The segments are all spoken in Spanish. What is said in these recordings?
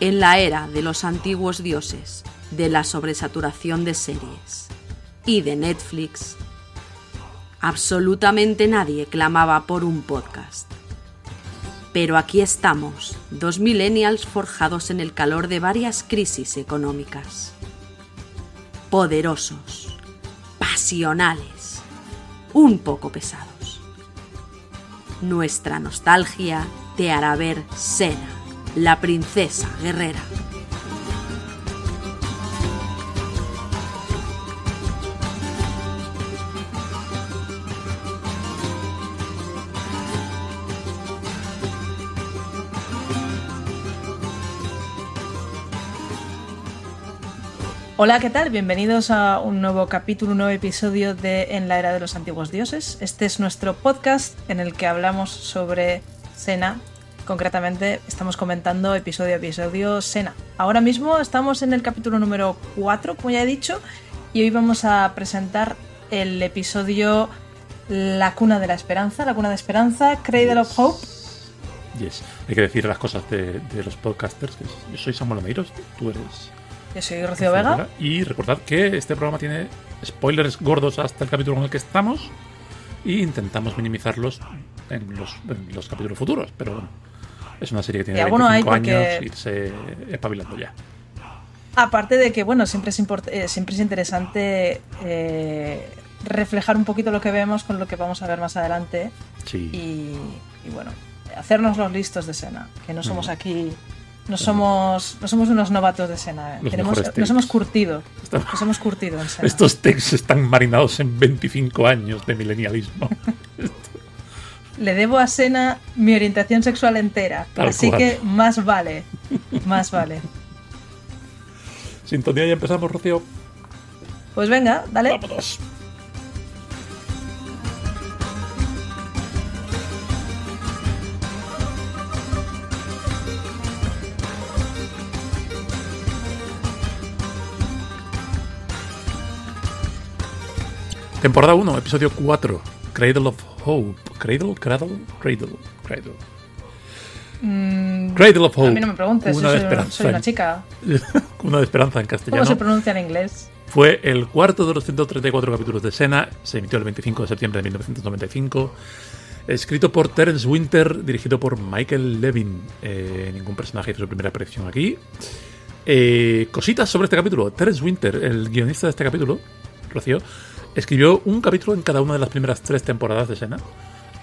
En la era de los antiguos dioses, de la sobresaturación de series y de Netflix, absolutamente nadie clamaba por un podcast. Pero aquí estamos, dos millennials forjados en el calor de varias crisis económicas. Poderosos, pasionales, un poco pesados. Nuestra nostalgia te hará ver Sena, la princesa guerrera. Hola, ¿qué tal? Bienvenidos a un nuevo capítulo, un nuevo episodio de En la Era de los Antiguos Dioses. Este es nuestro podcast en el que hablamos sobre Sena. Concretamente, estamos comentando episodio a episodio Sena. Ahora mismo estamos en el capítulo número 4, como ya he dicho, y hoy vamos a presentar el episodio La cuna de la esperanza, la cuna de esperanza, Cradle of Hope. Yes. Hay que decir las cosas de, de los podcasters. Yo soy Samuel Ameiros, tú eres Yo soy Rocío Vega. Y recordad que este programa tiene spoilers gordos hasta el capítulo en el que estamos y intentamos minimizarlos en los, en los capítulos futuros. Pero bueno, es una serie que tiene Y alguno hay 25 porque- años, irse espabilando ya. Aparte de que, bueno, siempre es, eh, siempre es interesante eh, reflejar un poquito lo que vemos con lo que vamos a ver más adelante Sí. y, y, bueno, hacernos los listos de Sena, que no somos aquí, no somos, no somos unos novatos de eh. Tenemos, mejores nos hemos takes. curtido, Estamos- nos hemos curtido en Sena. Estos textos están marinados en 25 años de milenialismo. Le debo a Sena mi orientación sexual entera, Tal así cual. que más vale, más vale. Sintonía, ya empezamos, Rocío. Pues venga, dale. Vámonos. Temporada 1, episodio 4. Cradle of Hope. Cradle, Cradle, Cradle, Cradle. Mm, Cradle of Hope. a mí no me preguntes, Una yo de soy, una chica. Una de esperanza en ¿Cómo castellano. se pronuncia en inglés? Fue el cuarto de los 134 capítulos de Sena, se emitió el 25 de septiembre de 1995, escrito por Terence Winter, dirigido por Michael Levin. Eh, ningún personaje hizo su primera aparición aquí. Eh, cositas sobre este capítulo. Terence Winter, el guionista de este capítulo, Rocío, escribió un capítulo en cada una de las primeras tres temporadas de Sena,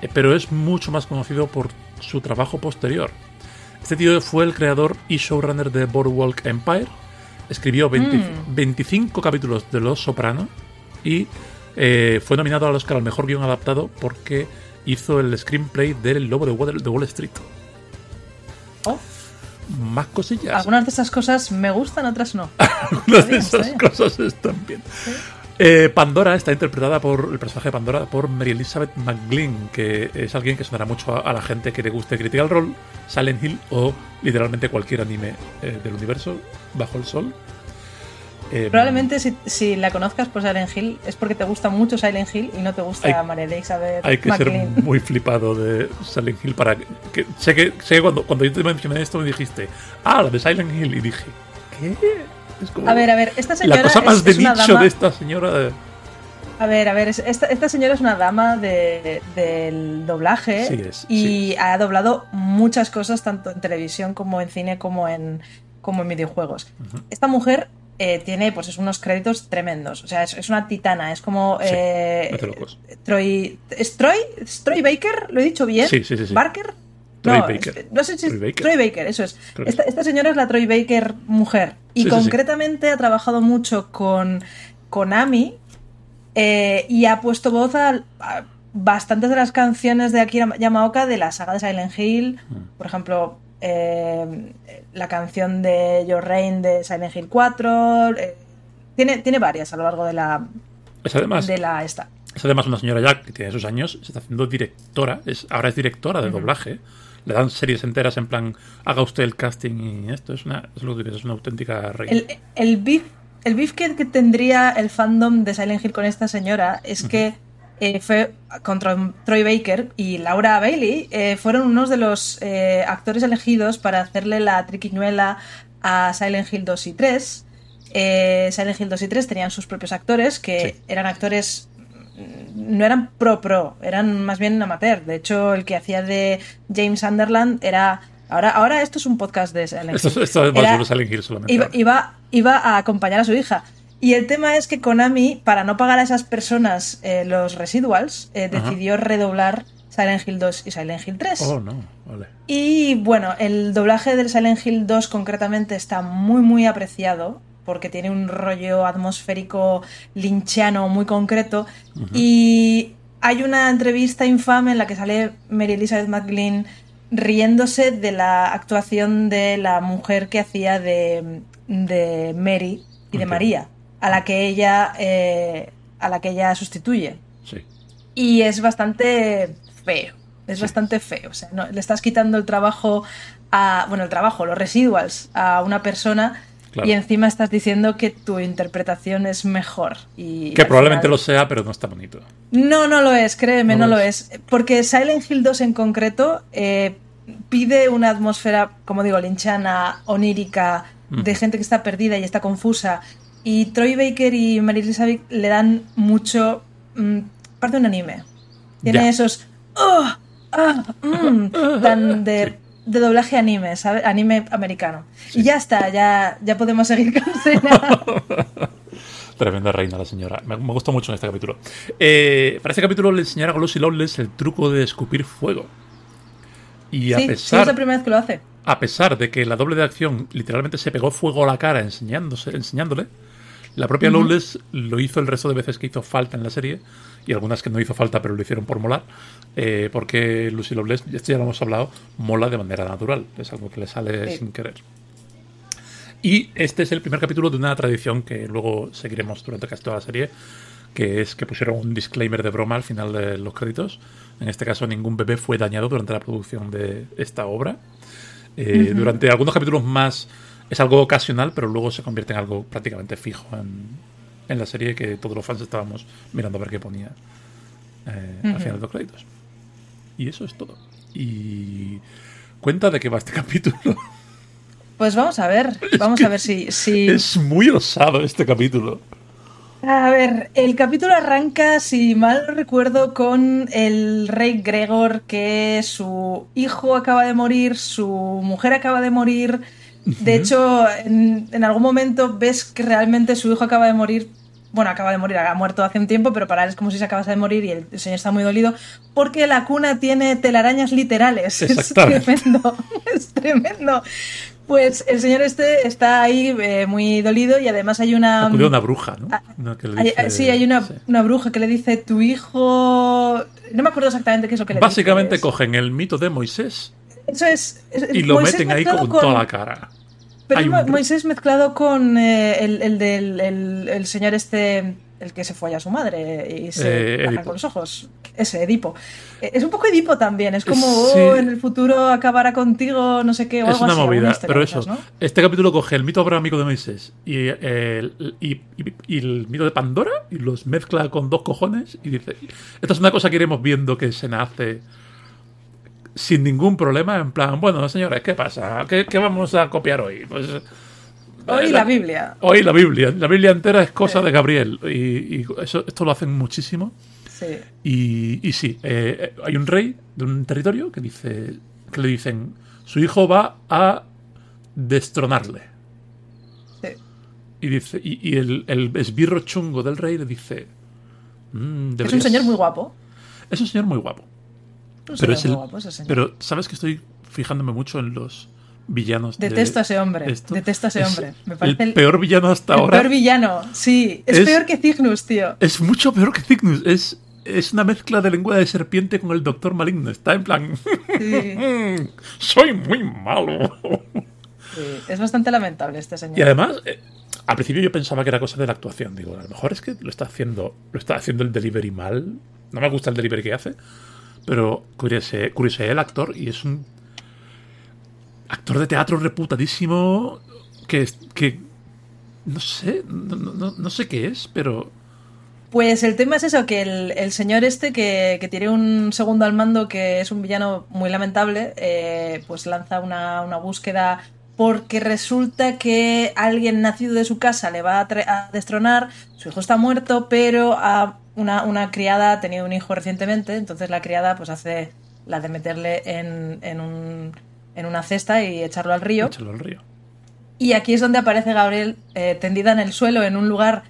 eh, pero es mucho más conocido por su trabajo posterior. Este tío fue el creador y showrunner de Boardwalk Empire. Escribió 20 Mm. 25 capítulos de Los Soprano y eh, fue nominado al Oscar al mejor guion adaptado porque hizo el screenplay del Lobo de Wall, de Wall Street. Oh, Más cosillas. algunas de esas cosas me gustan, otras no. Algunas de esas cosas están bien. Eh, Pandora está interpretada por el personaje de Pandora por Mary Elizabeth McGlynn, que es alguien que sonará mucho a, a la gente que le guste Critical Role, Silent Hill o literalmente cualquier anime eh, del universo bajo el sol. Eh, Probablemente si, si la conozcas por Silent Hill es porque te gusta mucho Silent Hill y no te gusta Hay- María Elizabeth Hay que McLean. ser muy flipado de Silent Hill para que. que- sé que, sé que cuando, cuando yo te mencioné esto me dijiste, ah, la de Silent Hill, y dije, ¿qué? Es como A ver, a ver, esta señora la cosa más es, de es una nicho dama. de esta señora. A ver, a ver, es- esta, esta señora es una dama de- del doblaje Sí es, y sí. ha doblado muchas cosas tanto en televisión como en cine como en, como en videojuegos. Esta mujer eh, tiene pues es unos créditos tremendos, o sea, es, es una titana, es como Sí, eh. Troy, ¿es Troy? ¿Es Troy Baker? ¿Lo he dicho bien? Sí, sí, sí, sí. ¿Barker? Troy no, Baker. no sé si Troy Baker. Troy Baker, eso es. Esta, señora es la Troy Baker mujer. Y Sí, sí, sí. concretamente ha trabajado mucho con Konami eh, y ha puesto voz a, a bastantes de las canciones de Akira Yamaoka de la saga de Silent Hill. Mm. Por ejemplo, eh, la canción de Your Reign de Silent Hill 4. eh, tiene, tiene varias a lo largo de la, Es además, de la esta. es además una señora ya que tiene sus años, se está haciendo directora, es, ahora es directora de doblaje. Le dan series enteras en plan, haga usted el casting y esto es una, es lo que dices, es una auténtica reina. El, el beef, el beef que, que tendría el fandom de Silent Hill con esta señora es que eh, fue contra Troy Baker y Laura Bailey eh, fueron unos de los eh, actores elegidos para hacerle la triquiñuela a Silent Hill 2 y 3. Silent Hill 2 y 3 tenían sus propios actores que Sí. eran actores no eran pro pro, eran más bien amateur. De hecho, el que hacía de James Sunderland era ahora ahora esto es un podcast de Silent Esto, Hill. esto es más Era- sobre Silent Hill solamente. iba, iba, iba a acompañar a su hija. Y el tema es que Konami, para no pagar a esas personas eh, los residuals, eh, decidió redoblar Silent Hill 2 y Silent Hill 3. Oh, no, vale. Y bueno, el doblaje del Silent Hill 2 concretamente está muy muy apreciado porque tiene un rollo atmosférico linchiano muy concreto y hay una entrevista infame en la que sale Mary Elizabeth McGlynn riéndose de la actuación de la mujer que hacía de, de Mary y de. María, a la que ella eh, a la que ella sustituye. Sí. Y es bastante feo. Es Sí. bastante feo. O sea, no- le estás quitando el trabajo a. Bueno, el trabajo, los residuals a una persona. Claro. Y encima estás diciendo que tu interpretación es mejor. Y Que probablemente final- lo sea, pero no está bonito. No, no lo es, créeme, No no, lo es. es. Porque Silent Hill 2 en concreto eh, pide una atmósfera, como digo, linchana, onírica, de gente que está perdida y está confusa. Y Troy Baker y Mary Elizabeth le dan mucho. mm, parte de un anime. Tiene Ya. esos. "Oh, ah, mm", tan de, de doblaje anime, ¿sabes? Anime americano. Y ya está, ya, ya podemos seguir con Sena. Tremenda reina la señora. Me, me gustó mucho en este capítulo. Eh, para este capítulo le enseñará a Glossy Lawless el truco de escupir fuego. Y a sí, sí, pesar, es la primera vez que lo hace. a pesar de que la doble de acción literalmente se pegó fuego a la cara enseñándose, enseñándole, la propia Lawless lo hizo el resto de veces que hizo falta en la serie, y algunas que no hizo falta pero lo hicieron por molar, eh, porque Lucy Lawless, esto ya lo hemos hablado, mola de manera natural, es algo que le sale Sí. sin querer. Y este es el primer capítulo de una tradición que luego seguiremos durante casi toda la serie, que es que pusieron un disclaimer de broma al final de los créditos. En este caso, ningún bebé fue dañado durante la producción de esta obra. Eh, Durante algunos capítulos más es algo ocasional, pero luego se convierte en algo prácticamente fijo en, en la serie que todos los fans estábamos mirando a ver qué ponía eh, al Ujú. final de los créditos. Y eso es todo. Y cuenta de qué va este capítulo. Pues vamos a ver, vamos a ver si, si... Es muy osado este capítulo. A ver, el capítulo arranca, si mal recuerdo, con el rey Gregor, que su hijo acaba de morir, su mujer acaba de morir. De hecho, en, en algún momento ves que realmente su hijo acaba de morir. Bueno, acaba de morir, ha muerto hace un tiempo, pero para él es como si se acabase de morir y el, señor está muy dolido porque la cuna tiene telarañas literales. Es tremendo, es tremendo. Pues el señor este está ahí eh, muy dolido y además hay una... Acudió una bruja, ¿no? Ah, Una que le Hay- dice- sí, hay una, sí. una bruja que le dice, tu hijo... No me acuerdo exactamente qué es lo que le Básicamente dice. cogen el mito de Moisés Eso es... es- y lo Moisés meten ahí con, toda la cara. Pero es un Moisés mezclado con eh, el, el del el, el señor este, el que se fue a su madre y se Eh, Edipo. los ojos. Ese, Edipo. Eh, Es un poco Edipo también, es como, Sí. oh, en el futuro acabará contigo, no sé qué, o Es algo una así, movida, pero eso. esas, ¿no? Este capítulo coge el mito abrahámico de Moisés y, eh, el, y, y- y el mito de Pandora y los mezcla con dos cojones y dice: Esta es una cosa que iremos viendo que se nace sin ningún problema. En plan, bueno, señores, ¿qué pasa? ¿Qué, qué vamos a copiar hoy? Pues. Hoy eh, la Biblia. Hoy la Biblia. La Biblia entera es cosa Sí. de Gabriel. Y, y eso, esto lo hacen muchísimo. Sí. Y, y sí, eh, eh, hay un rey de un territorio que dice que le dicen su hijo va a destronarle. sí. Y dice y, y el, el esbirro chungo del rey le dice "Mm, Es un señor muy guapo. es un señor muy guapo. Un Pero es el- guapo sabes que estoy fijándome mucho en los villanos. de Detesto a ese hombre. esto. Detesto a ese Es hombre. Me parece el el, peor villano hasta el ahora. peor villano. Sí, es, Es- peor que Cygnus, tío. Es mucho peor que Cygnus. Es, es una mezcla de lengua de serpiente con el doctor maligno. Está en plan. Sí, "Mm, soy muy malo. sí. Es bastante lamentable este señor. Y además, eh, al principio yo pensaba que era cosa de la actuación. Digo, a lo mejor es que lo está haciendo, lo está haciendo el delivery mal. No me gusta el delivery que hace. Pero curioseé, curioseé el actor y es un actor de teatro reputadísimo que, que no sé, no- no- no sé qué es, pero Pues el tema es eso, que el, el señor este, que, que, tiene un segundo al mando, que es un villano muy lamentable, eh, pues lanza una, una, búsqueda porque resulta que alguien nacido de su casa le va a, a destronar, su hijo está muerto, pero a una, una, criada ha tenido un hijo recientemente, entonces la criada pues hace la de meterle en, en, un, en una cesta y echarlo al río. Echarlo al río. Y aquí es donde aparece Gabriel eh, tendida en el suelo en un lugar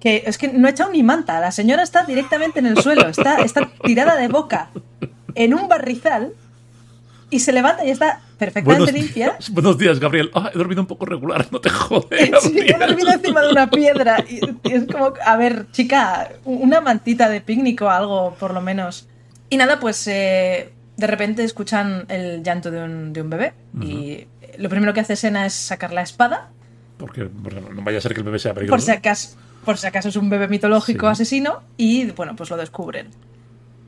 que es que no ha echado ni manta. La señora está directamente en el suelo, está, está tirada de boca en un barrizal y se levanta y está perfectamente buenos limpia. Días, buenos días, Gabriel. He dormido un poco regular, no te jodes. Sí, he dormido encima de una piedra. Y, y es como, a ver, chica, una mantita de picnic o algo, por lo menos. Y nada, pues eh, de repente escuchan el llanto de un, de un bebé. Uh -huh. Y lo primero que hace Sena es sacar la espada. Porque bueno, no vaya a ser que el bebé sea peligroso. Por si acaso, por si acaso es un bebé mitológico sí. asesino. Y bueno, pues lo descubren.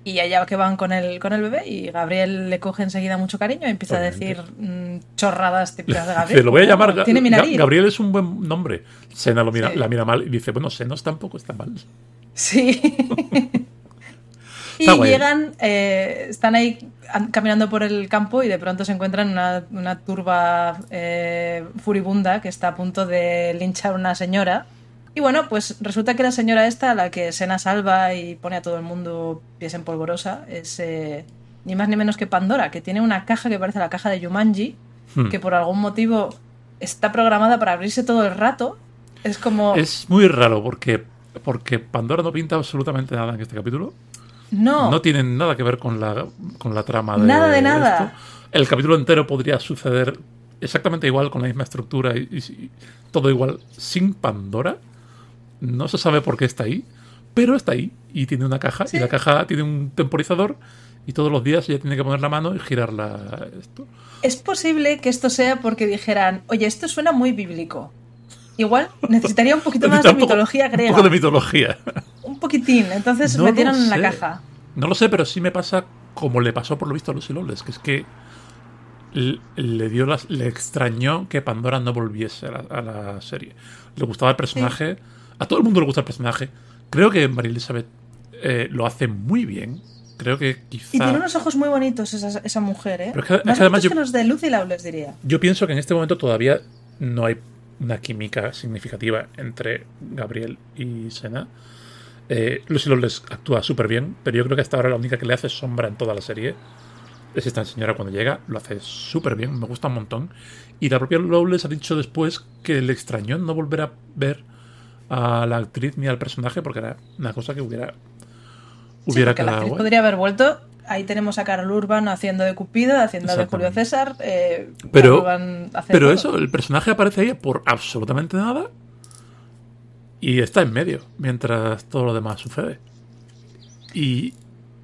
Y allá que van con el, con el bebé y Gabriel le coge enseguida mucho cariño y empieza Obviamente. a decir mmm, chorradas típicas de Gabriel. Se lo voy a llamar. Ga Tiene mi nariz. Gabriel es un buen nombre. Sena lo mira, sí. la mira mal y dice, bueno, Senos tampoco está mal. Sí. y llegan, eh, están ahí caminando por el campo y de pronto se encuentran una, una turba eh, furibunda que está a punto de linchar a una señora. Y bueno, pues resulta que la señora esta, la que Sena salva y pone a todo el mundo pies en polvorosa, es eh, ni más ni menos que Pandora, que tiene una caja que parece la caja de Yumanji, hmm. que por algún motivo está programada para abrirse todo el rato. Es como... Es muy raro porque, porque Pandora no pinta absolutamente nada en este capítulo. No. No tienen nada que ver con la, con la trama de. Nada de nada. Esto. El capítulo entero podría suceder exactamente igual, con la misma estructura y, y, todo igual, sin Pandora. No se sabe por qué está ahí, pero está ahí y tiene una caja. ¿Sí? Y la caja tiene un temporizador y todos los días ella tiene que poner la mano y girarla. Esto. Es posible que esto sea porque dijeran, oye, esto suena muy bíblico. Igual necesitaría un poquito más de mitología griega. Un poco de mitología. Un poquitín. Entonces no metieron en la caja. No lo sé, pero sí me pasa como le pasó por lo visto a Lucy Lawless, que es que le dio las, le extrañó que Pandora no volviese a la, a la serie. Le gustaba el personaje. Sí. A todo el mundo le gusta el personaje. Creo que María Elizabeth eh, lo hace muy bien. Creo que quizá... Y tiene unos ojos muy bonitos esa, esa mujer, ¿eh? Pero es que, Más es que además yo, que los de Lucy Lawless, diría. Yo pienso que en este momento todavía no hay una química significativa entre Gabriel y Sena. Eh, Lucy Lawless actúa súper bien, pero yo creo que hasta ahora la única que le hace sombra en toda la serie es esta señora cuando llega, lo hace súper bien, me gusta un montón. Y la propia Lawless ha dicho después que le extrañó no volver a ver a la actriz ni al personaje porque era una cosa que hubiera, hubiera sí, quedado. La actriz podría haber vuelto. Ahí tenemos a Carol Urban haciendo de Cupido, haciendo de Julio César. Eh, pero pero eso, el personaje aparece ahí por absolutamente nada y está en medio mientras todo lo demás sucede. Y,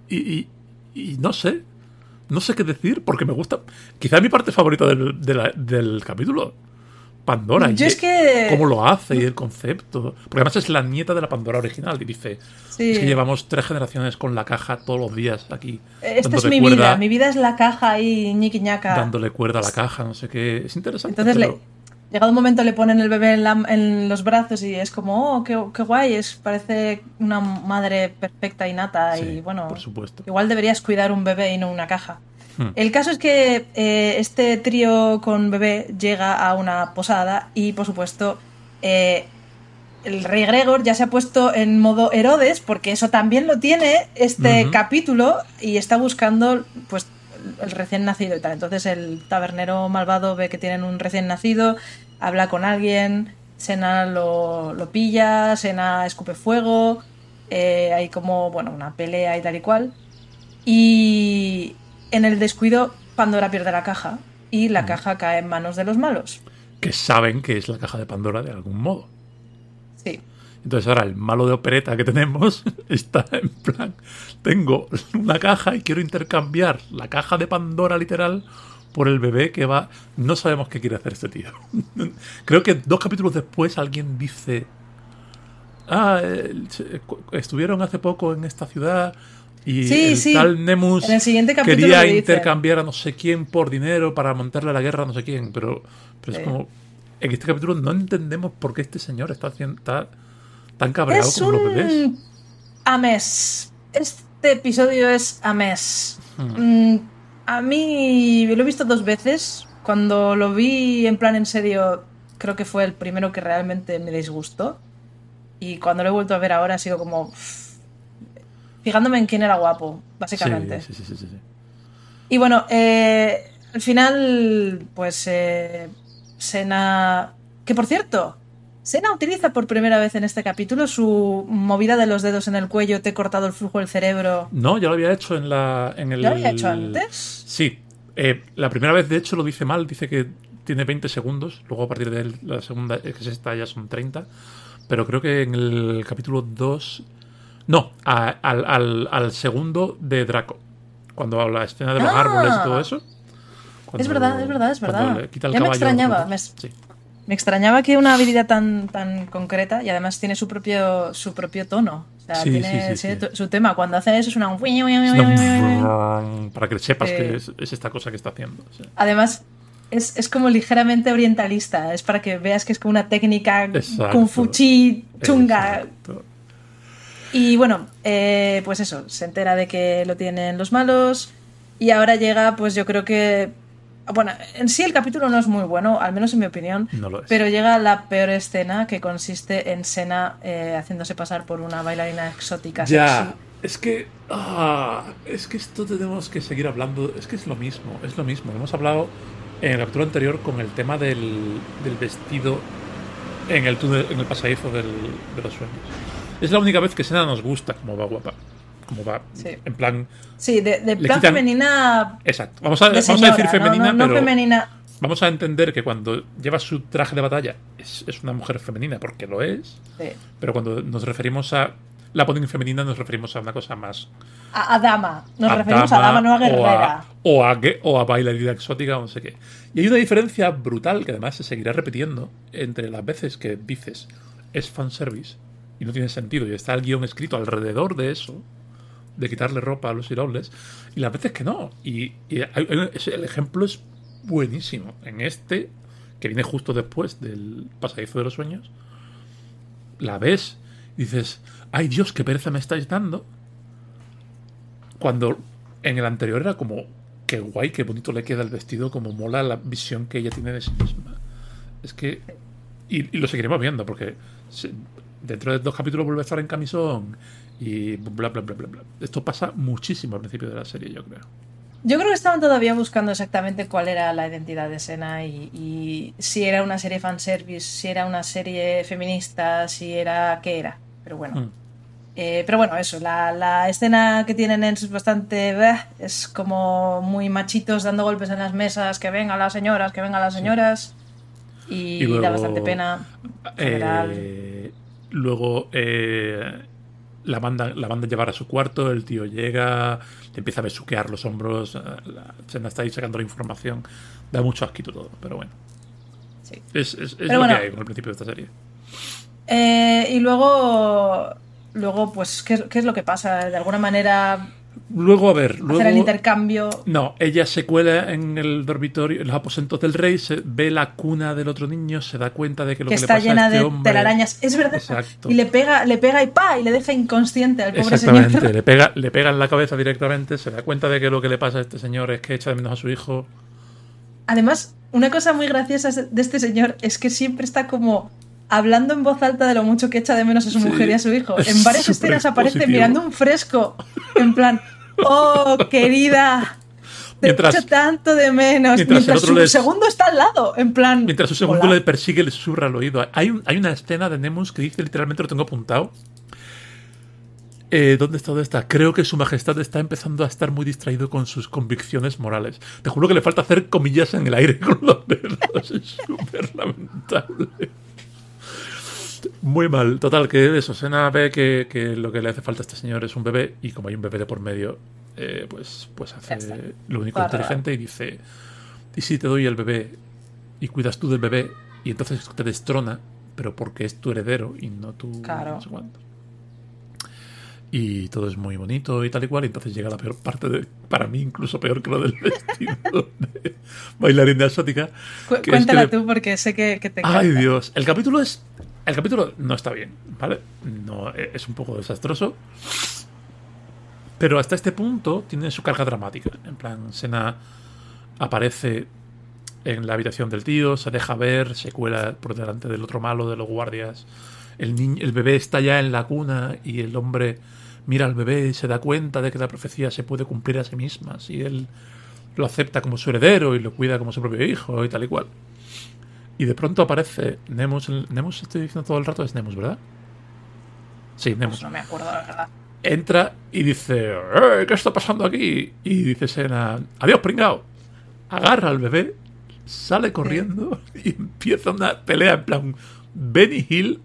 y, y, y no sé, no sé qué decir porque me gusta. Quizá mi parte favorita del, de la, del capítulo. Pandora. Yo y es que... cómo lo hace y el concepto. Porque además es la nieta de la Pandora original. Y dice: sí. Es que llevamos tres generaciones con la caja todos los días aquí. Esta es mi cuerda, vida. Mi vida es la caja ahí, ñiqui ñaca. Dándole cuerda a la caja, no sé qué. Es interesante. Entonces, pero... le, llegado un momento, le ponen el bebé en, la, en los brazos y es como: Oh, qué, qué, guay. Es, parece una madre perfecta y nata. Sí, y bueno, por supuesto. igual deberías cuidar un bebé y no una caja. El caso es que eh, este trío con bebé llega a una posada y, por supuesto, eh, el rey Gregor ya se ha puesto en modo Herodes, porque eso también lo tiene este uh -huh. capítulo y está buscando, pues, el recién nacido y tal. Entonces el tabernero malvado ve que tienen un recién nacido, habla con alguien, Sena lo, lo pilla, Sena escupe fuego, eh, hay como, bueno, una pelea y tal y cual. Y en el descuido, Pandora pierde la caja y la mm. caja cae en manos de los malos. Que saben que es la caja de Pandora de algún modo. Sí. Entonces ahora el malo de opereta que tenemos está en plan, tengo una caja y quiero intercambiar la caja de Pandora literal por el bebé que va... No sabemos qué quiere hacer este tío. Creo que dos capítulos después alguien dice... Ah, estuvieron hace poco en esta ciudad y sí, el sí. tal Nemus en el siguiente quería intercambiar a no sé quién por dinero para montarle la guerra a no sé quién, pero, pero sí. es como en este capítulo no entendemos por qué este señor está está tan cabreado Es como los bebés. un amés. Este episodio es amés. Hmm. Mm, a mí lo he visto dos veces. Cuando lo vi en plan en serio, creo que fue el primero que realmente me disgustó. Y cuando lo he vuelto a ver ahora ha sido como... uff, Fijándome en quién era guapo, básicamente. Sí, sí, sí, sí, sí. Y bueno, eh, al final, pues eh, Sena... Que por cierto, Sena utiliza por primera vez en este capítulo su movida de los dedos en el cuello, te he cortado el flujo del cerebro. No, ya lo había hecho en la. En el, ¿Lo había hecho antes? Sí. Eh, la primera vez, de hecho, lo dice mal. Dice que tiene 20 segundos. Luego, a partir de la segunda, que es esta, ya son 30. Pero creo que en el capítulo 2. No, a- al, al- al segundo de Draco. Cuando habla la escena de los Ah. árboles y todo eso. Es verdad, es verdad, es verdad. le quita el Ya me extrañaba, me- Sí. Me extrañaba que una habilidad tan, tan concreta y además tiene su propio, su propio tono. O sea, Sí, tiene, sí, su tema. Cuando hace eso suena un... Es una- Para que sepas Eh. que es, es esta cosa que está haciendo. Además, es, es como ligeramente orientalista. Es para que veas que es como una técnica Exacto. kung fu chi chunga. Exacto. Y bueno, eh, pues eso, se entera de que lo tienen los malos y ahora llega, pues yo creo que... Bueno, en sí el capítulo no es muy bueno, al menos en mi opinión, No lo es. pero llega la peor escena que consiste en Sena eh, haciéndose pasar por una bailarina exótica. Ya, sexy. es que. ah, es que esto tenemos que seguir hablando. Es que es lo mismo, es lo mismo. Hemos hablado en el capítulo anterior con el tema del, del vestido en el túnel, en el pasadizo del- de los sueños. Es la única vez que Sena nos gusta como va guapa. Como va. Sí. En plan. Sí, de, plan quitan- femenina... Exacto. Vamos a, de vamos a señora, decir femenina, no, no pero. femenina... Vamos a entender que cuando lleva su traje de batalla es, es una mujer femenina, porque lo es. sí. Pero cuando nos referimos a la ponen femenina, nos referimos a una cosa más A, a dama. Nos referimos a dama, no a o guerrera. O a, gue- o a bailarina exótica o no sé qué. Y hay una diferencia brutal que además se seguirá repitiendo entre las veces que dices es fanservice y no tiene sentido y está el guion escrito alrededor de eso, de quitarle ropa a los irables, y las veces que no. Y, hay- el ejemplo es buenísimo. En este, que viene justo después del pasadizo de los sueños, la ves y dices, ay Dios, qué pereza me estáis dando. Cuando en el anterior era como, qué guay, qué bonito le queda el vestido, como mola la visión que ella tiene de sí misma. Es que. Y, lo seguiremos viendo, porque dentro de dos capítulos vuelve a estar en camisón y bla, bla, bla, bla, bla. Esto pasa muchísimo al principio de la serie, yo creo. Yo creo que estaban todavía buscando exactamente cuál era la identidad de Sena y, y si era una serie fanservice, si era una serie feminista, si era... ¿qué era? Pero bueno. Mm. Eh, pero bueno, eso, la, la escena que tienen es bastante... bleh, es como muy machitos dando golpes en las mesas, que vengan las señoras, que vengan las señoras. Y, Y luego, da bastante pena. en general. Eh, luego eh, la mandan la mandan llevar a su cuarto, el tío llega, le empieza a besuquear los hombros, eh, la Sena está ahí sacando la información. Da mucho asquito todo, pero bueno. Sí. Es, es- es Pero lo bueno. que hay con el principio de esta serie. Eh, y luego... Luego, pues, ¿qué, es- ¿qué es lo que pasa? De alguna manera, Luego, a ver, luego... hacer el intercambio... No, ella se cuela en el dormitorio, en los aposentos del rey, se ve la cuna del otro niño, se da cuenta de que lo que que, está le pasa llena a este de hombre... telarañas. Es verdad. Exacto. Y le pega, le pega y pa, y le deja inconsciente al pobre Exactamente, señor. le pega, le pega en la cabeza directamente, se da cuenta de que lo que le pasa a este señor es que echa de menos a su hijo. Además, una cosa muy graciosa de este señor es que siempre está como hablando en voz alta de lo mucho que echa de menos a su Sí. mujer y a su hijo. En varias escenas aparece expositivo. mirando un fresco, en plan, oh, querida. Te Mientras- echo tanto de menos. mientras el Mientras, otro su les- segundo está al lado, en plan. Mientras su segundo "Hola". le persigue, le susurra al oído. Hay, un- hay una escena de Nemus que dice, literalmente lo tengo apuntado. Eh, ¿Dónde está? ¿Dónde está? Creo que su majestad está empezando a estar muy distraído con sus convicciones morales. Te juro que le falta hacer comillas en el aire con los dedos. Es súper lamentable. Muy mal. Total, que eso. Sena ve que, que lo que le hace falta a este señor es un bebé y como hay un bebé de por medio, eh, pues, pues hace lo único inteligente y dice, ¿y si te doy el bebé y cuidas tú del bebé y entonces te destrona, pero porque es tu heredero y no tu Claro. no sé cuánto? Y todo es muy bonito y tal y cual. Y entonces llega la peor parte, de, para mí incluso peor que lo del vestido de bailarina exótica. Cu- que es que cuéntala le- tú porque sé que, que te encanta. Ay Dios, el capítulo es El capítulo no está bien, ¿vale? No, e, es un poco desastroso. Pero hasta este punto tiene su carga dramática. En plan, Sena aparece en la habitación del tío, se deja ver, se cuela por delante del otro malo de los guardias. El, niño, el bebé está ya en la cuna y el hombre mira al bebé y se da cuenta de que la profecía se puede cumplir a sí misma si él lo acepta como su heredero y lo cuida como su propio hijo y tal y cual. Y de pronto aparece Nemus. Nemus estoy diciendo todo el rato, es Nemus, ¿verdad? Sí, Nemus. Pues no me acuerdo, la verdad. Entra y dice, "Eh, ¿qué está pasando aquí? Y dice Sena, adiós, pringao. Agarra al bebé, sale corriendo y empieza una pelea en plan Benny Hill.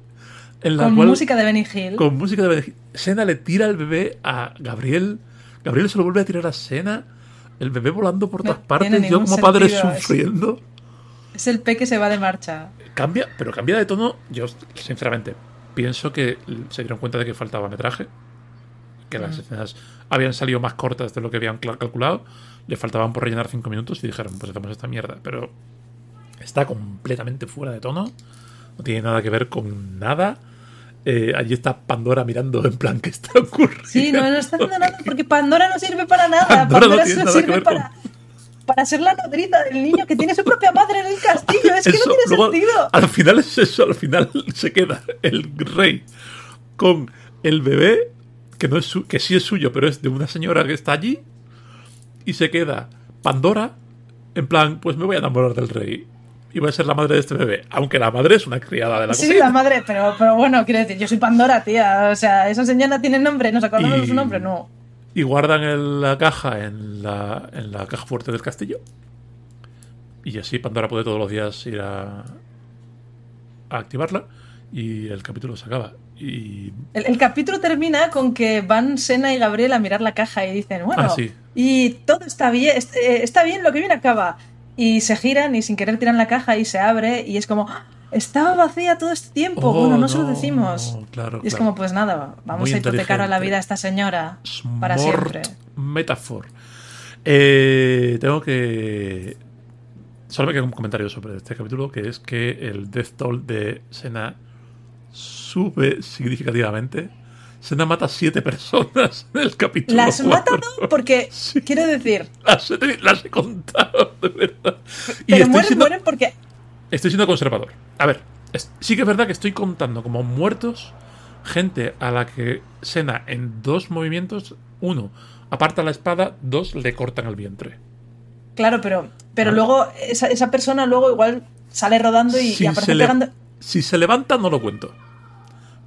En la Con cual, música de Benny Hill. con música de Benny Hill. Sena le tira al bebé a Gabriel. Gabriel se lo vuelve a tirar a Sena. El bebé volando por No todas partes. Yo como padre sufriendo. Es el pe que se va de marcha. Cambia, pero cambia de tono. Yo, sinceramente, pienso que se dieron cuenta de que faltaba metraje. Que las Mm. escenas habían salido más cortas de lo que habían calculado. Le faltaban por rellenar cinco minutos y dijeron, pues hacemos esta mierda. Pero está completamente fuera de tono. No tiene nada que ver con nada. Eh, allí está Pandora mirando en plan, ¿qué está ocurriendo? Sí, no, no está haciendo nada porque Pandora no sirve para nada. Pandora Pandora, no tiene solo nada sirve para, para ser la nodriza del niño que tiene su propia madre en el castillo. Es que Eso, no tiene luego, sentido. Al final es eso, al final se queda el rey con el bebé, que no es su- que sí es suyo, pero es de una señora que está allí, y se queda Pandora, en plan, pues me voy a enamorar del rey. Y voy a ser la madre de este bebé. Aunque la madre es una criada de la Sí, cocina. la madre, pero, pero bueno, quiero decir, yo soy Pandora, tía. O sea, esa señora tiene nombre, ¿nos acordamos de su nombre? No. Y guardan el- la caja en la, en la caja fuerte del castillo. Y así Pandora puede todos los días ir a, a activarla. Y el capítulo se acaba. Y El, el capítulo termina con que van Sena y Gabriel a mirar la caja y dicen, bueno, Ah, sí. y todo está bien, est- eh, está bien, lo que viene acaba. Y se giran y sin querer tiran la caja y se abre y es como, "Ah, estaba vacía todo este tiempo. Oh, bueno, no, se lo no, decimos. claro, y es claro. como, pues nada, vamos Muy a hipotecar a la vida a esta señora para siempre. Metaphor. Eh, tengo que. Solo me queda un comentario sobre este capítulo, que es que el Death Toll de Sena sube significativamente. Sena mata a siete personas en el capítulo. Las mata no porque, Sí. quiero decir, Las, he- las he contado, de verdad. Y pero estoy mueren, siendo, mueren porque estoy siendo conservador. A ver, es- sí que es verdad que estoy contando como muertos gente a la que Sena en dos movimientos, uno, aparta la espada, dos, le cortan el vientre. Claro, pero, pero luego esa, esa persona luego igual sale rodando y, aparece le- pegando. si se levanta, no lo cuento.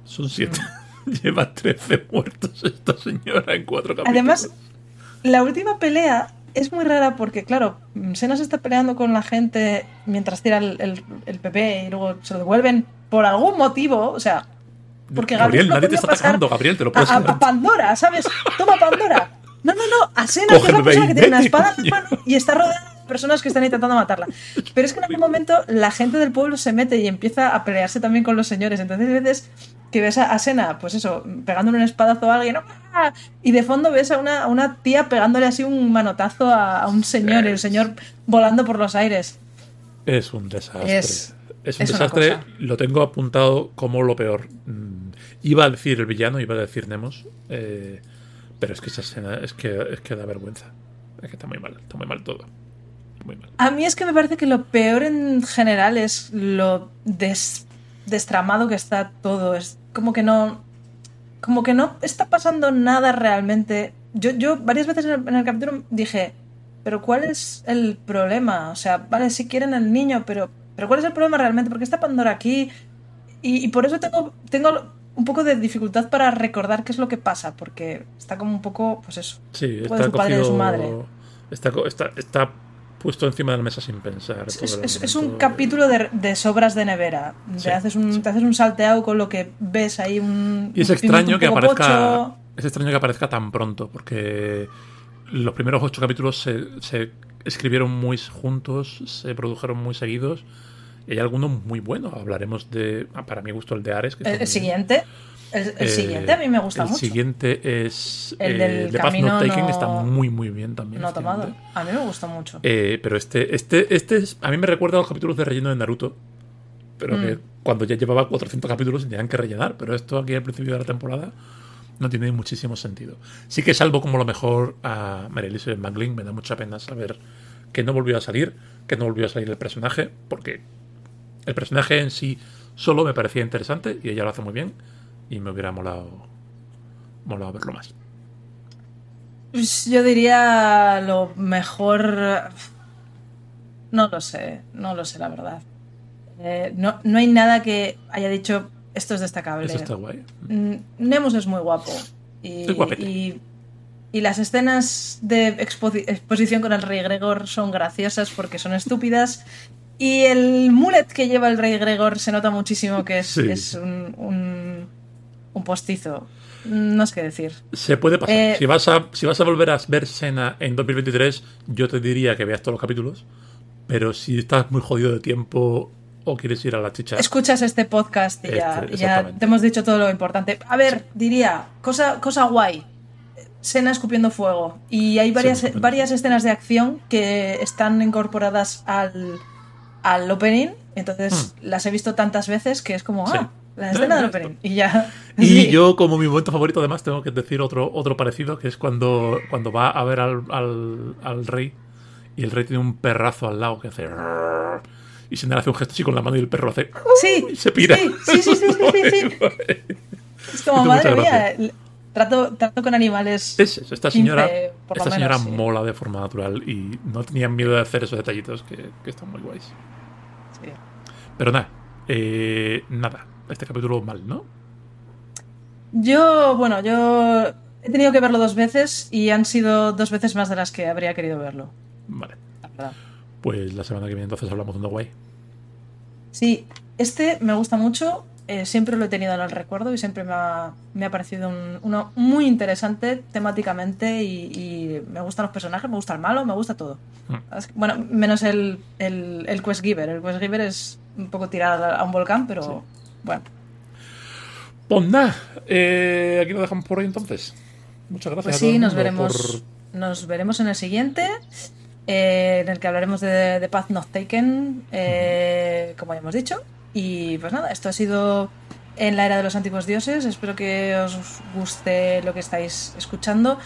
Son siete. Lleva 13 muertos esta señora en cuatro capítulos. Además, la última pelea es muy rara porque, claro, Sena se está peleando con la gente mientras tira el, el, el PP y luego se lo devuelven por algún motivo, o sea, porque Gabriel, Gabriel nadie te está atacando, Gabriel, te lo a, puedes a- a. Pandora, ¿sabes? Toma Pandora. No, no, no, a Sena, que es la el persona que tiene una espada en la mano y está rodeada de personas que están intentando matarla. Pero es que en algún momento la gente del pueblo se mete y empieza a pelearse también con los señores. Entonces hay veces que ves a, Sena, pues eso, pegándole un espadazo a alguien, ¡ah! y de fondo ves a una, a una tía pegándole así un manotazo a, a un señor, y el señor volando por los aires. Es un desastre. Es- Es, un es desastre. Lo tengo apuntado como lo peor. Mm, Iba a decir el villano, iba a decir Nemos. eh, pero es que esa escena es que, es que da vergüenza. Es que está muy mal. Está muy mal todo. Muy mal. A mí es que me parece que lo peor en general es lo des- destramado que está todo. Es como que no. Como que no está pasando nada realmente. Yo, yo varias veces en el, en el capítulo dije, pero ¿cuál es el problema? O sea, vale, si quieren al niño, pero, pero ¿cuál es el problema realmente? Porque está Pandora aquí. Y, y por eso tengo, tengo un poco de dificultad para recordar qué es lo que pasa, porque está como un poco, pues eso. Sí, está su padre de su madre. Está, está, está puesto encima de la mesa sin pensar. Es, un capítulo de, de sobras de nevera. Te, haces un, te haces un salteado con lo que ves ahí. Un, Y es un extraño que aparezca. pocho. Es extraño que aparezca tan pronto, porque los primeros ocho capítulos se, se escribieron muy juntos, se produjeron muy seguidos. Y hay algunos muy buenos. Hablaremos de. Para mi gusto, el de Ares. Que El, muy siguiente. El, el siguiente a mí me gusta el mucho. siguiente es. El eh, del The Path Not Taken no- está muy, muy bien también. no tomado. A mí me gusta mucho. Eh, pero este, este, este es- a mí me recuerda a los capítulos de relleno de Naruto. pero que cuando ya llevaba 400 capítulos tenían que rellenar. Pero esto aquí al principio de la temporada no tiene muchísimo sentido. Sí que salvo como lo mejor a Mary Elizabeth McGlynn. Me da mucha pena saber que no volvió a salir, que no volvió a salir el personaje, porque el personaje en sí solo me parecía interesante y ella lo hace muy bien y me hubiera molado, molado verlo más. Pues yo diría lo mejor. No lo sé, no lo sé, la verdad. Eh, no, no hay nada que haya dicho esto es destacable. Eso está guay. Mm, Nemus es muy guapo. Y, y, y las escenas de expo- exposición con el rey Gregor son graciosas porque son estúpidas. Y el mullet que lleva el rey Gregor se nota muchísimo que es, Sí. es un, un, un postizo. No sé qué decir. Se puede pasar. Eh, si, vas a, si vas a volver a ver Sena en 2023, yo te diría que veas todos los capítulos. Pero si estás muy jodido de tiempo o quieres ir a la chicha, Escuchas este podcast y ya, Este, ya te hemos dicho todo lo importante. A ver, diría, cosa, cosa guay. Sena escupiendo fuego. Y hay varias, varias escenas de acción que están incorporadas al, al opening. Entonces las he visto tantas veces que es como, Hmm. Sí. La escena del opening. Y ya. Y Sí. yo, como mi momento favorito, además, tengo que decir otro, otro parecido, que es cuando, cuando va a ver al, al, al rey y el rey tiene un perrazo al lado que hace... Y se le hace un gesto así con la mano y el perro hace... Sí, y se pira. Sí, sí, sí, sí, sí, sí. Es como, madre mía, trato, trato con animales. Es eso, esta señora, 15, por lo esta señora menos, mola de forma natural y no tenían miedo de hacer esos detallitos que, que están muy guays. Pero nada, eh, nada, este capítulo mal, ¿no? Yo, bueno, yo he tenido que verlo dos veces y han sido dos veces más de las que habría querido verlo. Vale, la pues la semana que viene entonces hablamos de uno guay. Sí, este me gusta mucho. eh, siempre lo he tenido en el recuerdo y siempre me ha, me ha parecido un- uno muy interesante temáticamente y, y me gustan los personajes, me gusta el malo, me gusta todo. Mm. Que- Bueno, menos el, el, el Quest Giver. El Quest Giver es un poco tirar a un volcán, pero bueno. Pues nada, eh, aquí lo dejamos por hoy entonces. Muchas gracias. Pues sí, nos veremos, nos veremos en el siguiente, eh, en el que hablaremos de, de Path Not Taken, eh, como ya hemos dicho. Y pues nada, esto ha sido en la era de los antiguos dioses. Espero que os guste lo que estáis escuchando.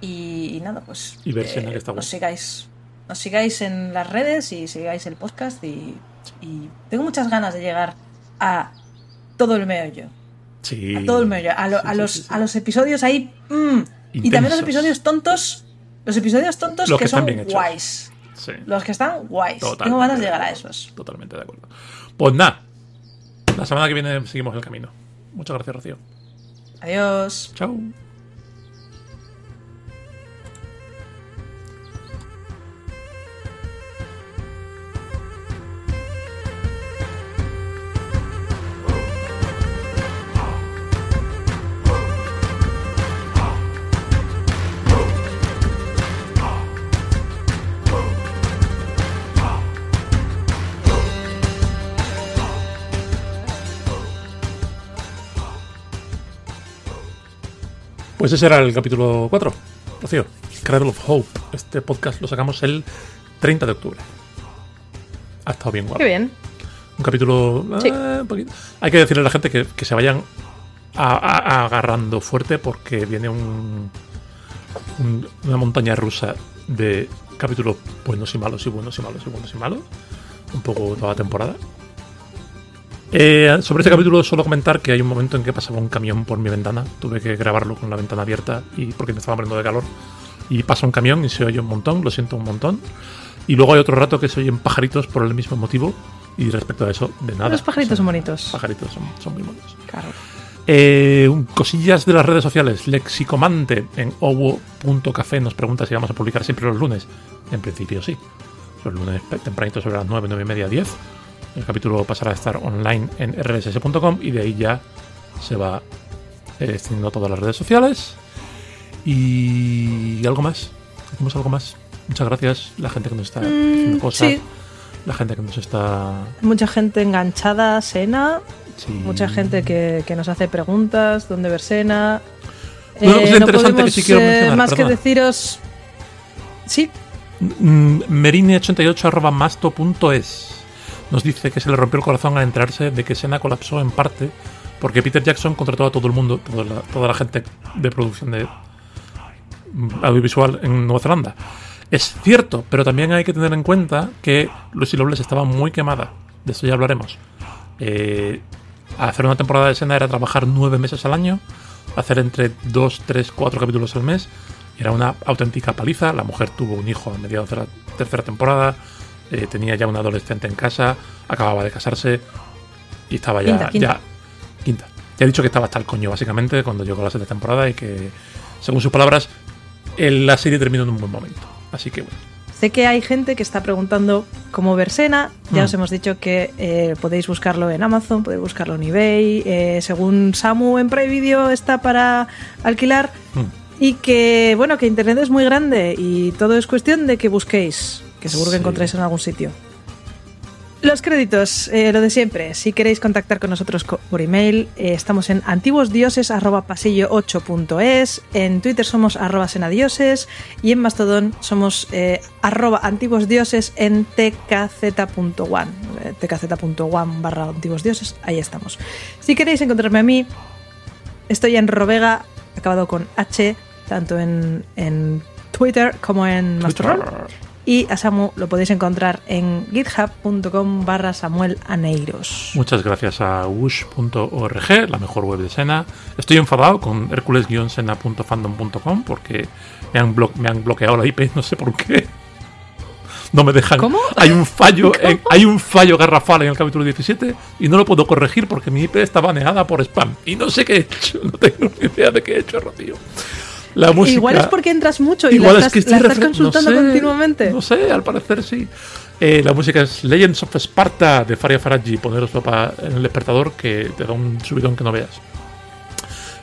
Y, y nada, pues Y ver Xena, que guay. sigáis, nos sigáis en las redes y sigáis el podcast. Y, y tengo muchas ganas de llegar a todo el meollo. Sí. A todo el meollo. A, lo- Sí, a los, sí, sí. a los episodios ahí. mm. Y también los episodios tontos. Los episodios tontos Los que, son bien guays. Sí, Los que están guays. Totalmente Tengo ganas de llegar a esos. totalmente de acuerdo. Pues nada, la semana que viene seguimos el camino. Muchas gracias, Rocío. Adiós. Chao. Pues ese era el capítulo 4. Rocío, Cradle of Hope. Este podcast lo sacamos el 30 de octubre. Ha estado bien guapo. Qué bien. Un capítulo. Sí. eh, un poquito. Hay que decirle a la gente que, que se vayan a- a- agarrando fuerte porque viene un, un- una montaña rusa de capítulos buenos y malos y buenos y malos y buenos y malos. Un poco toda la temporada. Eh, sobre este capítulo solo comentar que hay un momento en que pasaba un camión por mi ventana. Tuve que grabarlo con la ventana abierta y porque me estaba muriendo de calor. Y pasa un camión y se oye un montón, lo siento un montón. Y luego hay otro rato que se oyen pajaritos por el mismo motivo. Y respecto a eso, de nada. Los pajaritos son Son- bonitos. Pajaritos son, son muy buenos. Claro. Eh, cosillas de las redes sociales. Lexicomante en owo.café nos pregunta si vamos a publicar siempre los lunes. En principio sí. Los lunes tempranito sobre las 9, 9 y media, 10. El capítulo pasará a estar online en rss.com y de ahí ya se va eh, extendiendo a todas las redes sociales. Y algo más. Hacemos algo más. Muchas gracias. La gente que nos está diciendo cosas. sí. La gente que nos está. Mucha gente enganchada Sena. sí. Mucha gente que, que nos hace preguntas. ¿Dónde ver Sena? Eh, que podemos, sí quiero eh, mencionar, Más perdona. que deciros. Sí, Mm, merine88.masto.es nos dice que se le rompió el corazón al enterarse de que Sena colapsó en parte porque Peter Jackson contrató a todo el mundo, toda la, toda la gente de producción de mm, audiovisual en Nueva Zelanda. Es cierto, pero también hay que tener en cuenta que Lucy Loveless estaba muy quemada. De esto ya hablaremos. Eh, hacer una temporada de Sena era trabajar nueve meses al año, hacer entre dos, tres, cuatro capítulos al mes. Era una auténtica paliza. La mujer tuvo un hijo a mediados de la tercera temporada. Eh, tenía ya un adolescente en casa. Acababa de casarse. Y estaba ya. Quinta, quinta. ya quinta. Ya he dicho que estaba hasta el coño, básicamente, cuando llegó la sexta temporada. Y que, según sus palabras, el- la serie terminó en un buen momento. Así que bueno. Sé que hay gente que está preguntando cómo ver Sena. Ya Mm. os hemos dicho que eh, podéis buscarlo en Amazon, podéis buscarlo en eBay. eh, según Samu en Prime Video está para alquilar. Mm. Y que, bueno, que Internet es muy grande y todo es cuestión de que busquéis, que seguro que encontráis en algún sitio. Los créditos, eh, lo de siempre. Si queréis contactar con nosotros por email, eh, estamos en antiguosdioses.pasillo8.es, en Twitter somos arroba senadioses y en Mastodon somos eh, arroba antiguosdioses en tkz.one, eh, tkz.one barra antiguosdioses, ahí estamos. Si queréis encontrarme a mí, estoy en Robega, acabado con H, tanto en, en Twitter como en Mastodon. Y a Samu lo podéis encontrar en github.com barra Samuel Aneiros. Muchas gracias a wush.org, la mejor web de Sena. Estoy enfadado con hercules-sena.fandom.com porque me han, me han bloqueado la IP, no sé por qué. No me dejan. ¿Cómo? Hay un fallo, en- hay un fallo garrafal en el capítulo 17 y no lo puedo corregir porque mi IP está baneada por spam. Y no sé qué he hecho, no tengo ni idea de qué he hecho, Rocío. La música. Igual es porque entras mucho y Igual la es estás, que estoy la estás consultando no sé, continuamente. No sé, al parecer sí. Eh, la música es Legends of Sparta de Faria Faraji. Poneros papá en el despertador que te da un subidón que no veas.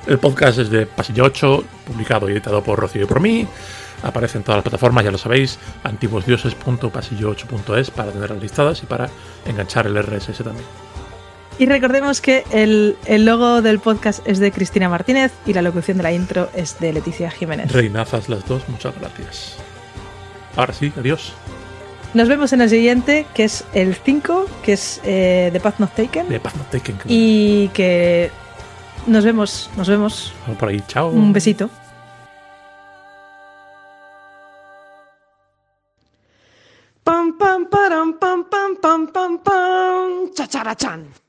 El podcast es de Pasillo 8, publicado y editado por Rocío y por mí. Aparece en todas las plataformas, ya lo sabéis. Antiguosdioses.pasillo8.es para tenerlas listadas y para enganchar el RSS también. Y recordemos que el, el logo del podcast es de Cristina Martínez y la locución de la intro es de Leticia Jiménez. Reinazas las dos, muchas gracias. Ahora sí, adiós. Nos vemos en el siguiente, que es el 5, que es eh, The Path Not Taken. De Paz Not Taken. Y que nos vemos, nos vemos. Vamos por ahí, chao. Un besito. Pam pam param pam pam pam pam pam chacharachan.